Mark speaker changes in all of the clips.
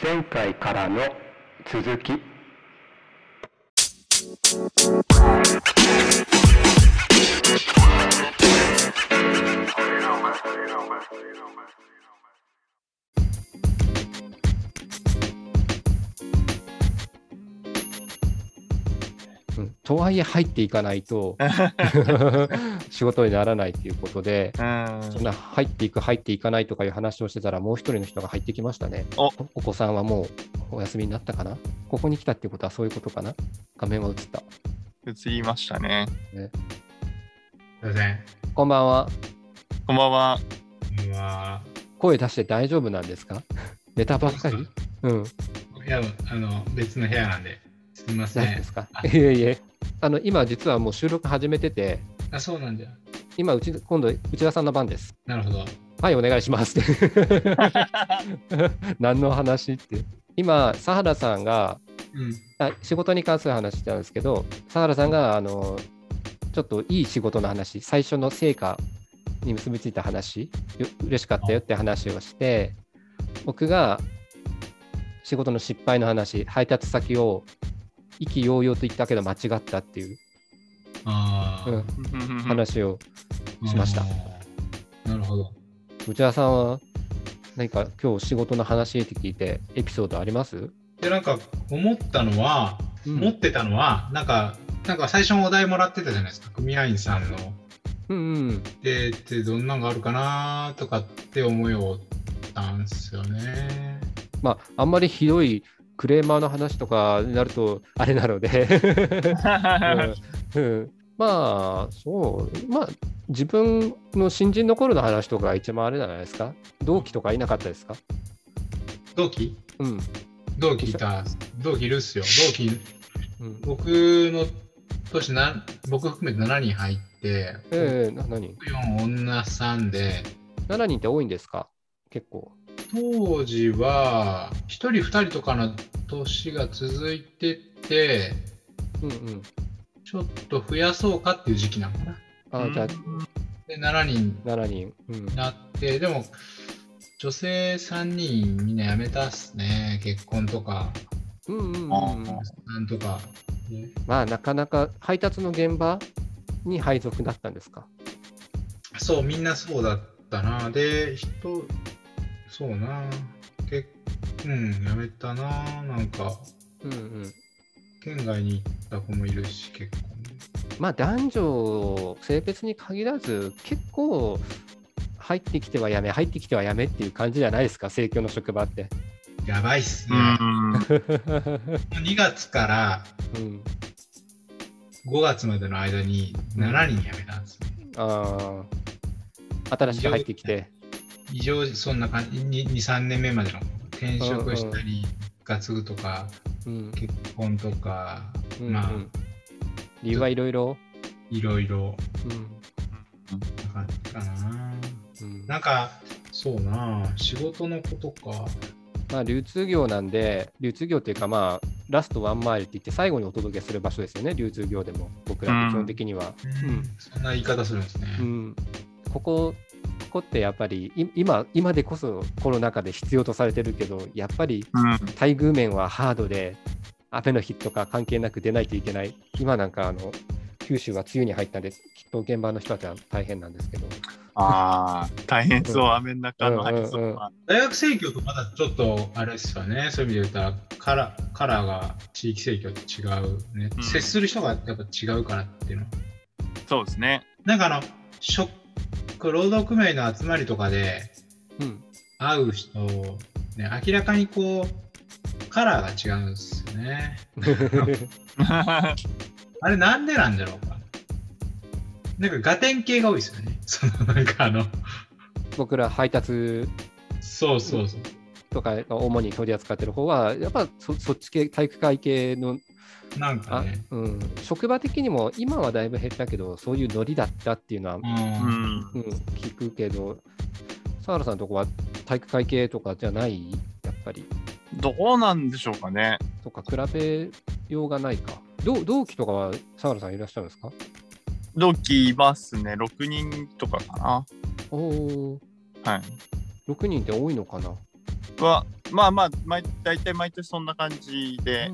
Speaker 1: 前回からの続き。
Speaker 2: とはいえ入っていかないと 仕事にならないということで、
Speaker 3: うん
Speaker 2: そんな入っていく、入っていかないとかいう話をしてたら、もう一人の人が入ってきましたね。
Speaker 3: お
Speaker 2: お子さんはもうお休みになったかな？ここに来たっていうことはそういうことかな？画面は映った。
Speaker 3: 映りましたね。
Speaker 4: すいません。
Speaker 2: こんばんは。
Speaker 3: こんばんは。
Speaker 4: こんばんは。
Speaker 2: 声出して大丈夫なんですか？寝たばっかり？うん。
Speaker 4: いや、あの、別の部屋なんで、すみません
Speaker 2: 大丈夫です。か？
Speaker 4: あ
Speaker 2: いえいえ。あの、今実はもう収録始めてて、
Speaker 4: あ、そうなんだ。
Speaker 2: 今うち、今度内田さんの番です。
Speaker 4: なるほど。
Speaker 2: はい、お願いします。何の話って。今、佐原さんが、
Speaker 4: うん。
Speaker 2: あ仕事に関する話なんですけど、佐原さんが、あの、ちょっといい仕事の話、最初の成果に結びついた話、よ嬉しかったよって話をして、僕が仕事の失敗の話、配達先を意気揚々と言ったけど間違ったっていう、うん話をしました
Speaker 4: なるほど。
Speaker 2: 内田さんは何か今日仕事の話って聞いてエピソードあります、
Speaker 4: で、なんか、思ったのは、持ってたのは、なんか、なんか最初のお題もらってたじゃないですか。組合員さんの。
Speaker 2: うんうん
Speaker 4: で、でどんなんがあるかなとかって思いをったんですよね。
Speaker 2: まああんまりひどいクレーマーの話とかになるとあれなので、うん。うん。まあそう。まあ自分の新人の頃の話とかが一番あれじゃないですか？同期とかいなかったですか？
Speaker 4: 同期？
Speaker 2: うん、
Speaker 4: 同期いた、同期いるっすよ。同期、
Speaker 2: うん、
Speaker 4: 僕の年な、僕含めて7人入って、
Speaker 2: ええな何
Speaker 4: ？4女3で、
Speaker 2: 7人って多いんですか？結構。
Speaker 4: 当時は1人2人とかの年が続いてて、
Speaker 2: うんうん
Speaker 4: ちょっと増やそうかっていう時期なのかな。
Speaker 2: あじゃあ
Speaker 4: で、7人
Speaker 2: 7人、うん
Speaker 4: になって、でも、女性3人みんな辞めたっすね。結婚とか、
Speaker 2: うんうんうん
Speaker 3: あ
Speaker 4: なんとか。ね
Speaker 2: まあなかなか配達の現場に配属だったんですか？
Speaker 4: そう、みんなそうだったな。で、人、そうな。けうん、辞めたな。なんか、
Speaker 2: うんうん
Speaker 4: 県外に行った子もいるし、結構ね。
Speaker 2: まあ男女性別に限らず結構入ってきてはやめ入ってきてはやめっていう感じじゃないですか盛況の職場って。
Speaker 4: やばいっす
Speaker 3: う
Speaker 4: ね。
Speaker 3: ん。
Speaker 4: 2月から
Speaker 2: うん、
Speaker 4: 5月までの間に7人辞めたんですね。
Speaker 2: ああ新しく入ってきて。
Speaker 4: 異常、そんな感じ、2、3年目までの転職したり、がつぐとか、
Speaker 2: うん
Speaker 4: 結婚とか、
Speaker 2: うん
Speaker 4: まあ
Speaker 2: うん理由はいろいろ？
Speaker 4: いろいろ
Speaker 2: うん
Speaker 4: なかったかな。
Speaker 2: うん
Speaker 4: なんか、そうな、仕事のことか。
Speaker 2: まあ、流通業なんで、流通業っていうか、まあ、ラストワンマイルって言って、最後にお届けする場所ですよね、流通業でも、僕らって基本的には。うん
Speaker 4: そんな言い方するんですね。
Speaker 2: うん、ここ、ここってやっぱり、い今、今でこそコロナ禍で必要とされてるけど、やっぱり
Speaker 3: うん。
Speaker 2: 待遇面はハードで、雨の日とか関係なく出ないといけない。今なんか、あの、九州は梅雨に入ったんで、きっと現場の人たちは大変なんですけど。
Speaker 3: ああ、大変そう、雨の中の配送
Speaker 2: うんうんうん
Speaker 3: は。
Speaker 4: 大学生協とまだちょっと、あれですよね。そういう意味で言ったら、カラーカラーが地域生協と違うね。
Speaker 3: うん
Speaker 4: 接する人がやっぱ違うからっていうのは。
Speaker 3: そうですね。
Speaker 4: なんかあの、職、労働組合の集まりとかで
Speaker 2: うん。
Speaker 4: 会う人、ね、明らかにこう、カラーが違うんですよね。あれなんでなんだろうか。なんかガテン系が多いですよね。そのなんかあの、
Speaker 2: 僕ら配達
Speaker 4: そうそうそう。
Speaker 2: とかが主に取り扱ってる方は、やっぱそそっち系、体育会系の
Speaker 4: なんかね。
Speaker 2: うん、職場的にも今はだいぶ減ったけど、そういうノリだったっていうのは、
Speaker 4: う。
Speaker 3: うんん。
Speaker 2: うん、聞くけど、佐原さんのとこは体育会系とかじゃない？やっぱり。
Speaker 3: どうなんでしょうかね。
Speaker 2: とか、比べようがないか。同同期とかは佐原さんいらっしゃるんですか？
Speaker 3: 同期いますね。6人とかか
Speaker 2: おお、
Speaker 3: な。はい。
Speaker 2: 6人って多いのかな？
Speaker 3: は、まあまあ、毎大体毎年そんな感じで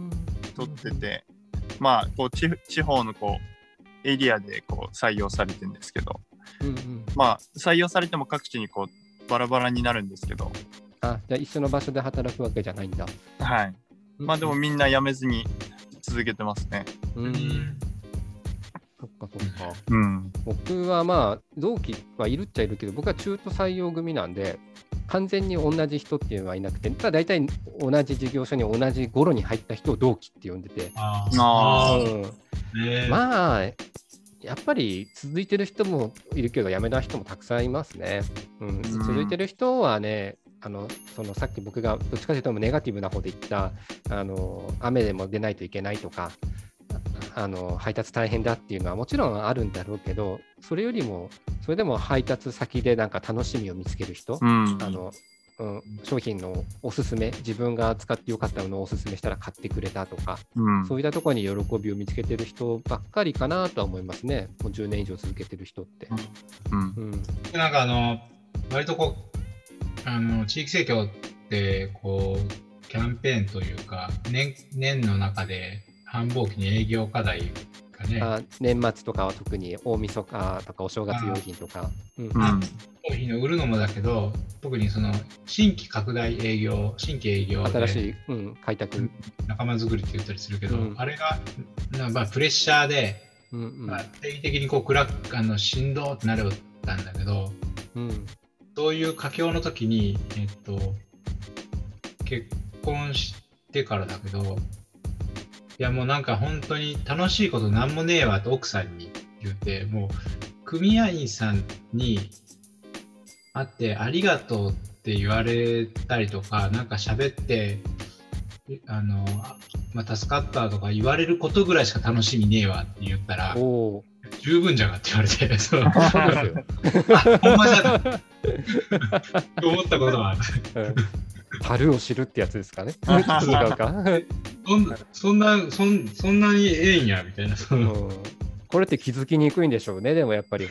Speaker 3: 取ってて、まあ、こう地地方のこうエリアでこう採用されてるんですけど、
Speaker 2: うんうん、
Speaker 3: まあ、採用されても各地にこうバラバラになるんですけど、
Speaker 2: あじゃあ一緒の場所で働くわけじゃないんだ。
Speaker 3: はい。まあでもみんな辞めずに続けてますね。
Speaker 2: うん、
Speaker 4: うん
Speaker 2: そっかそっか。
Speaker 3: うん。
Speaker 2: 僕はまあ同期はいるっちゃいるけど僕は中途採用組なんで完全に同じ人っていうのはいなくてただ大体同じ事業所に同じ頃に入った人を同期って呼んでて、
Speaker 4: あ
Speaker 3: あ
Speaker 2: うん。
Speaker 4: ね
Speaker 2: まあやっぱり続いてる人もいるけど辞めた人もたくさんいますね。うん、続いてる人はねあのそのさっき僕がどっちかというとネガティブな方で言ったあの雨でも出ないといけないとかあの配達大変だっていうのはもちろんあるんだろうけどそれよりもそれでも配達先でなんか楽しみを見つける人、
Speaker 3: うん。
Speaker 2: あのうん、商品のおすすめ自分が使ってよかったものをおすすめしたら買ってくれたとか
Speaker 3: うん。
Speaker 2: そういったところに喜びを見つけてる人ばっかりかなとは思いますね。もう10年以上続けてる人って。
Speaker 3: うん。
Speaker 2: うん。
Speaker 4: なんかあの、割とこう、あの、地域盛況って、こう、キャンペーンというか、年、年の中で繁忙期に営業課題がね、
Speaker 2: あ年末とかは特に大晦日とかお正月用品とか。うん
Speaker 3: うん。
Speaker 4: 商品を売るのもだけど、特にその、新規拡大営業、新規営業で
Speaker 2: 新しい、うん、開拓。
Speaker 4: 仲間作りって言ったりするけど、
Speaker 2: うん
Speaker 4: あれが、なまあ、プレッシャーで、
Speaker 2: うんうん
Speaker 4: まあ、定期的にこう、クラック、あの、しんどーってなるったんだけど、
Speaker 2: うん
Speaker 4: そういう佳境の時に、えっと、結婚してからだけど、いやもうなんか本当に楽しいことなんもねえわと奥さんに言って、もう組合員さんに会ってありがとうって言われたりとか、なんか喋って、あの、あまあ、助かったとか言われることぐらいしか楽しみねえわって言ったら。十分じゃがって言われて、そう ほんまじゃなと 思ったことはある。
Speaker 2: うん樽を知るってやつですかね？違うか？
Speaker 4: そんな、そんな、そんそんなにええんや、みたいな。
Speaker 2: これって気づきにくいんでしょうね。でもやっぱり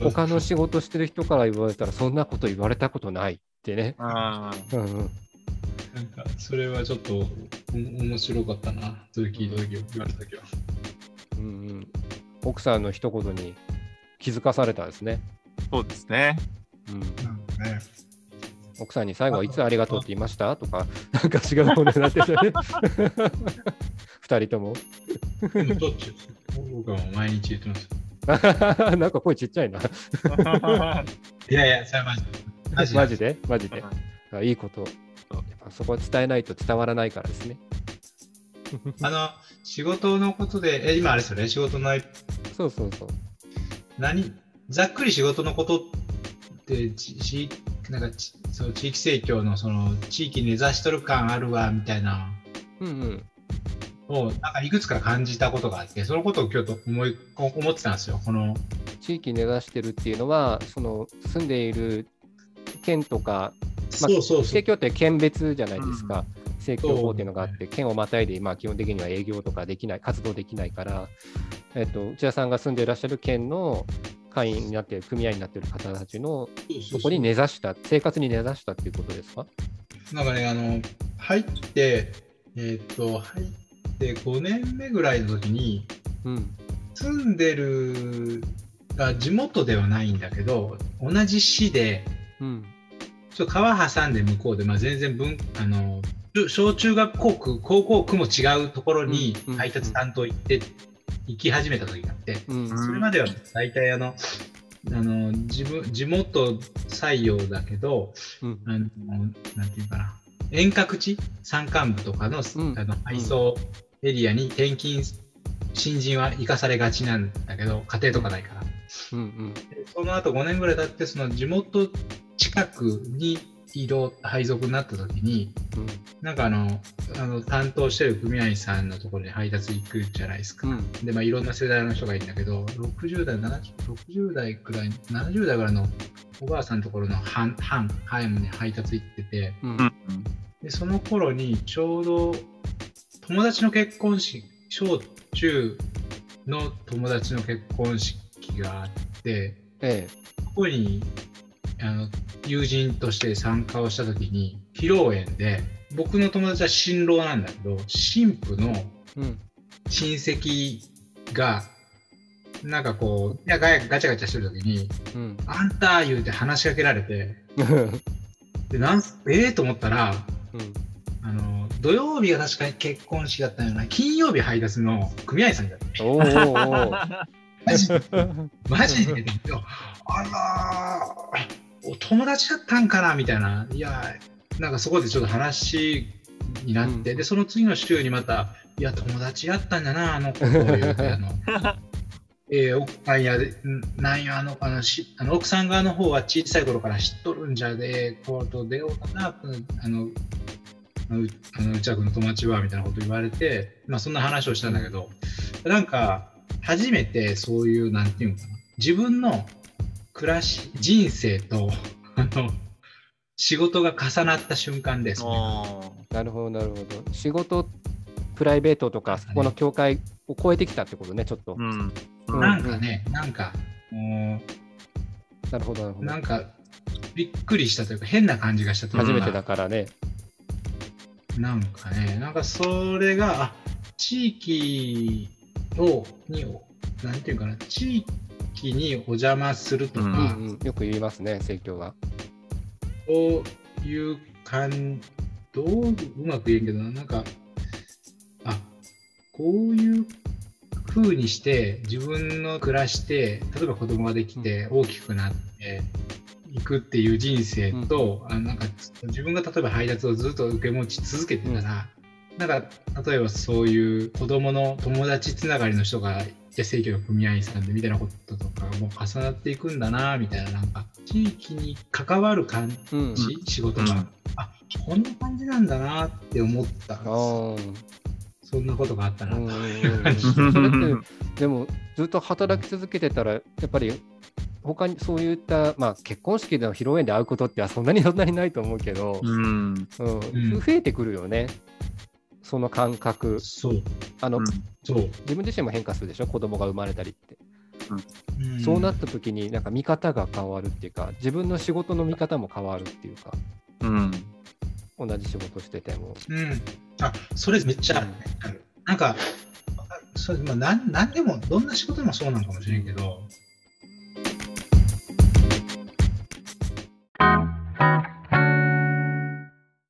Speaker 2: 他の仕事してる人から言われたらそんなこと言われたことないってね。
Speaker 3: あ
Speaker 2: うんうん
Speaker 4: なんか、それはちょっとお面白かったな。それ聞いたとき、言われたときは。
Speaker 2: うんうん奥さんの一言に気づかされたんですね。
Speaker 3: そうですね。
Speaker 2: うん。奥さんに最後はいつありがとうって言いました？とか、なんか違うものになってたね。二人とも。
Speaker 4: でもしょっち僕はもう毎日言ってます。
Speaker 2: なんか声ちっちゃいな。
Speaker 4: いやいや、それはマジ。マジ
Speaker 2: マジで？マジで？あいいこと。やっぱそこは伝えないと伝わらないからですね。
Speaker 4: あの、仕事のことで、え、今あれですよね、仕事の
Speaker 2: そうそうそう。
Speaker 4: 何？ざっくり仕事のことってなんかちそう地域盛況のその地域根ざしとる感あるわみたいな。
Speaker 2: うんうん。
Speaker 4: をなんかいくつか感じたことがあってそのことを今日と思い思ってたんですよ。この
Speaker 2: 地域根ざしてるっていうのは、その住んでいる県とか、まあ
Speaker 4: そうそうそう。
Speaker 2: 生協って県別じゃないですか。生協法っていうのがあって、県をまたいで、まあ、基本的には営業とかできない、活動できないから、えっと、内田さんが住んでいらっしゃる県の会員になって組合員になっている方たちの、そこに根ざした、生活に根ざしたっていうことですか？
Speaker 4: なんかねあの入ってえっ、と入って5年目ぐらいの時に
Speaker 2: うん。
Speaker 4: 住んでるあ地元ではないんだけど同じ市で
Speaker 2: うん。
Speaker 4: ちょっと川挟んで向こうで、まあ、全然文あの小中学校区高校区も違うところに配達担当行って、行き始めた時があって
Speaker 2: うん。
Speaker 3: ん
Speaker 4: それまでは大体あのあの自分地元採用だけど
Speaker 2: うん。
Speaker 4: あのなんていうかな遠隔地山間部とかの,、
Speaker 2: うん
Speaker 4: あの配送エリアに転勤新人は生かされがちなんだけど家庭とかないから。
Speaker 2: うんうん。
Speaker 4: でその後5年ぐらい経って、その地元近くに移動、配属になった時に、
Speaker 2: うん。
Speaker 4: なんかあの、あの担当してる組合員さんのところに配達行くじゃないですか。
Speaker 2: うん。
Speaker 4: で、まあいろんな世代の人がいるんだけど、60代、70 60代くらい、70代ぐらいのおばあさんのところの半、半、半に配達行ってて、
Speaker 2: うん
Speaker 3: うん。
Speaker 4: で、その頃にちょうど友達の結婚式、小中の友達の結婚式があって、
Speaker 2: え
Speaker 4: ここにあの友人として参加をしたときに、披露宴で、僕の友達は新郎なんだけど、新婦の
Speaker 2: うん。
Speaker 4: 親戚が、なんかこう、いやガヤガチャガチャしてる時に、
Speaker 2: うん。
Speaker 4: あんた言うて話しかけられて、でなんええと思ったら、
Speaker 2: うん。
Speaker 4: あの、土曜日が確かに結婚式だったような、金曜日配達の組合さんだった。
Speaker 2: おーおーお
Speaker 4: マジ
Speaker 2: ー
Speaker 4: マジであらー、お友達だったんかなみたいな。いや、なんかそこでちょっと話になって、
Speaker 2: うん
Speaker 4: で、その次の週にまた、いや、友達やったんだな、あの子、言うて、あの、えー、奥さんやで、んなんや、あの、あの、しあの奥さん側の方は小さい頃から知っとるんじゃで、こうと出ようかな、あの、あのうあの内田君の友達はみたいなこと言われて、まあそんな話をしたんだけど、なんか初めてそういう、なんていうのかな、自分の暮らし、人生と、あの、仕事が重なった瞬間です、ね。
Speaker 3: あ
Speaker 2: なるほど、なるほど。仕事、プライベートとか、そこの境界を超えてきたってことね、ちょっと
Speaker 3: ー。うん。
Speaker 2: うん
Speaker 4: なんかね、なんか、も
Speaker 2: なるほど、なるほ
Speaker 4: う、
Speaker 2: ど
Speaker 4: な。んか、びっくりしたというか、変な感じがしたというか、
Speaker 2: 初めてだからね。
Speaker 4: なんかね、なんかそれが、あ地域を、に、なんていうかな、地域にお邪魔するとか、
Speaker 3: うん
Speaker 2: うんうん。よく言いますね、盛況が。
Speaker 4: こういう感どううまく言えんけどな、なんか、あこういう風にして自分の暮らして、例えば子供ができて大きくなっていくっていう人生と、あなんか自分が例えば配達をずっと受け持ち続けてたら、なんか例えばそういう子供の友達つながりの人がじゃあ正規の組合員さんでみたいなこととかも重なっていくんだなみたいななんか地域に関わる感じ、
Speaker 2: うん。
Speaker 4: 仕事が、
Speaker 3: うん。
Speaker 4: あこんな感じなんだなって思った
Speaker 2: ああ。
Speaker 4: そんなことがあったな、
Speaker 2: うんうんうんそれって、でも、ずっと働き続けてたら、やっぱり、他にそういった、まあ、結婚式での披露宴で会うことってそんなにそんなにないと思うけど、
Speaker 3: うん。
Speaker 2: うん。
Speaker 4: ん。
Speaker 2: 増えてくるよね、その感覚。
Speaker 4: そう。
Speaker 2: あの、
Speaker 4: そう、
Speaker 2: 自分自身も変化するでしょ、子供が生まれたりって。
Speaker 4: うん。
Speaker 2: そうなった時に、なんか見方が変わるっていうか、自分の仕事の見方も変わるっていうか、
Speaker 3: うん。
Speaker 2: 同じ仕事してても。
Speaker 4: うん、あそれめっちゃある,、ある。なんかあそれ、まあ、なんなんでもどんな仕事でもそうなのかもしれんけど